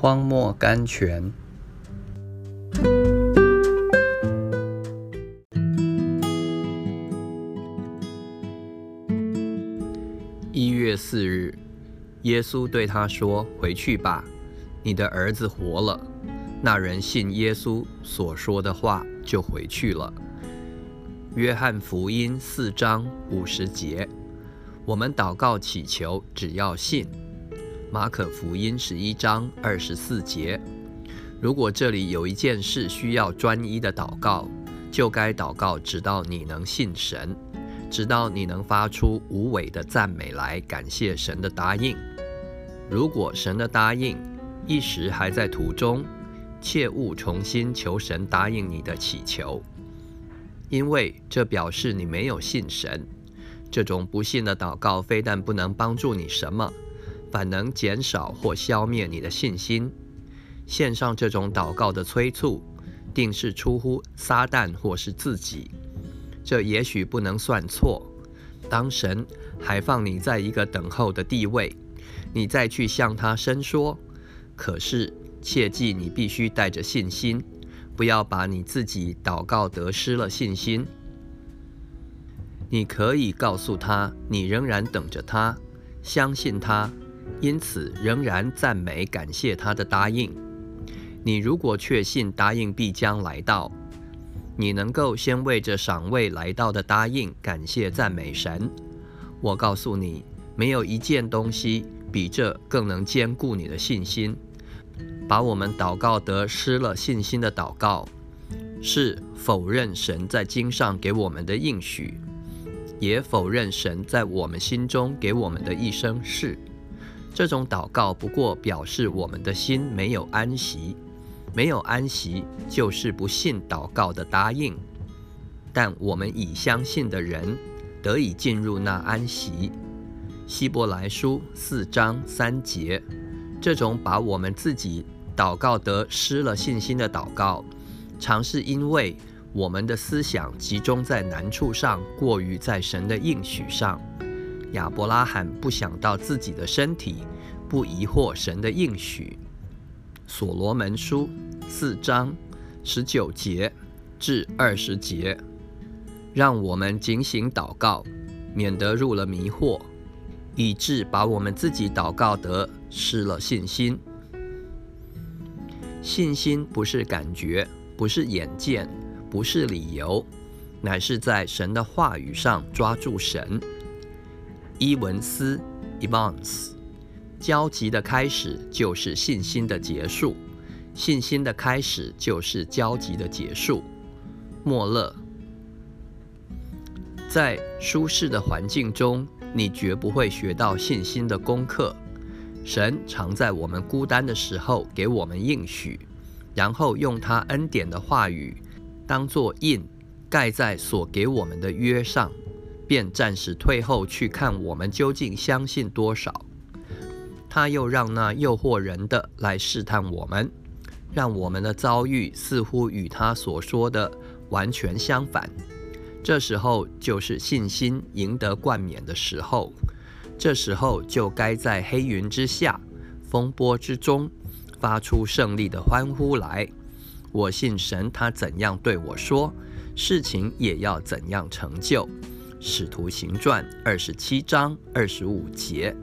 荒漠甘泉。一月四日，耶稣对他说：“回去吧，你的儿子活了。”那人信耶稣所说的话，就回去了。约翰福音四章五十节，我们祷告祈求，只要信。马可福音十一章二十四节，如果这里有一件事需要专一的祷告，就该祷告，直到你能信神，直到你能发出无伪的赞美来感谢神的答应。如果神的答应一时还在途中，切勿重新求神答应你的祈求。因为这表示你没有信神，这种不信的祷告非但不能帮助你什么，反能减少或消灭你的信心。献上这种祷告的催促，定是出乎撒旦或是自己。这也许不能算错。当神还放你在一个等候的地位，你再去向他伸说。可是切记，你必须带着信心。不要把你自己祷告得失了信心。你可以告诉他，你仍然等着他，相信他，因此仍然赞美感谢他的答应。你如果确信答应必将来到，你能够先为这赏位来到的答应感谢赞美神。我告诉你，没有一件东西比这更能坚固你的信心。把我们祷告得失了信心的祷告，是否认神在经上给我们的应许，也否认神在我们心中给我们的一生是。这种祷告不过表示我们的心没有安息，没有安息就是不信祷告的答应。但我们已相信的人得以进入那安息。希伯来书四章三节，这种把我们自己。祷告得失了信心的祷告，常是因为我们的思想集中在难处上，过于在神的应许上。亚伯拉罕不想到自己的身体，不疑惑神的应许。所罗门书四章十九节至二十节，让我们警醒祷告，免得入了迷惑，以致把我们自己祷告得失了信心。信心不是感觉，不是眼见，不是理由，乃是在神的话语上抓住神。伊文斯 （Evans），焦急的开始就是信心的结束，信心的开始就是焦急的结束。莫勒，在舒适的环境中，你绝不会学到信心的功课。神常在我们孤单的时候给我们应许，然后用他恩典的话语当作印盖在所给我们的约上，便暂时退后去看我们究竟相信多少。他又让那诱惑人的来试探我们，让我们的遭遇似乎与他所说的完全相反。这时候就是信心赢得冠冕的时候。这时候就该在黑云之下、风波之中发出胜利的欢呼来。我信神，他怎样对我说，事情也要怎样成就。使徒行传二十七章二十五节。